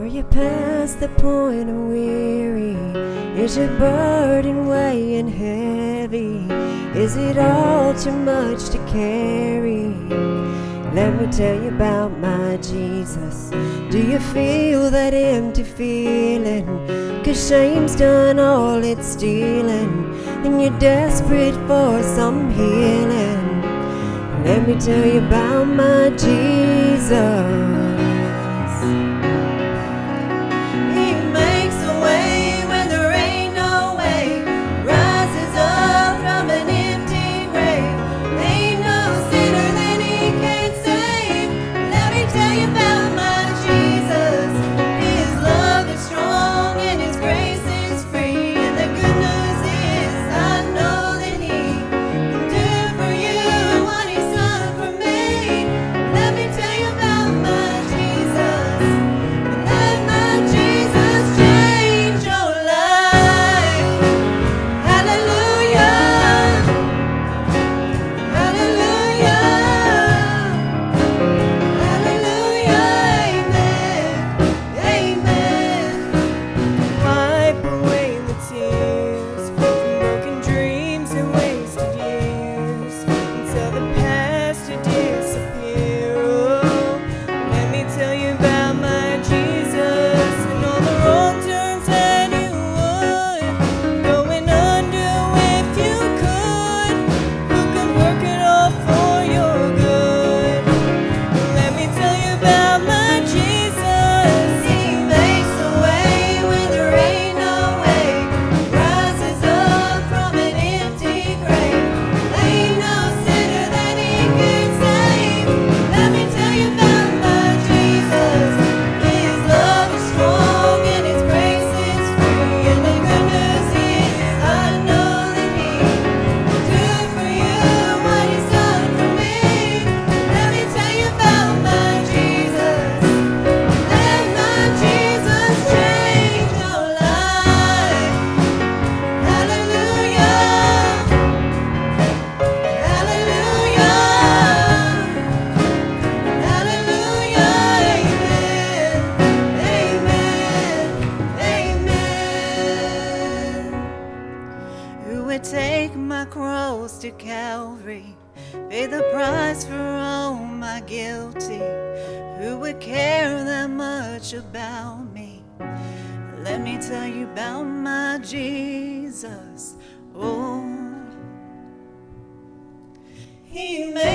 Were you past the point of weary? Is your burden weighing heavy? Is it all too much to carry? Let me tell you about my Jesus. Do you feel that empty feeling? Cause shame's done all it's stealing, and you're desperate for some healing. Let me tell you about my Jesus. to Calvary, pay the price for all my guilty. Who would care that much about me? Let me tell you about my Jesus. Oh, He made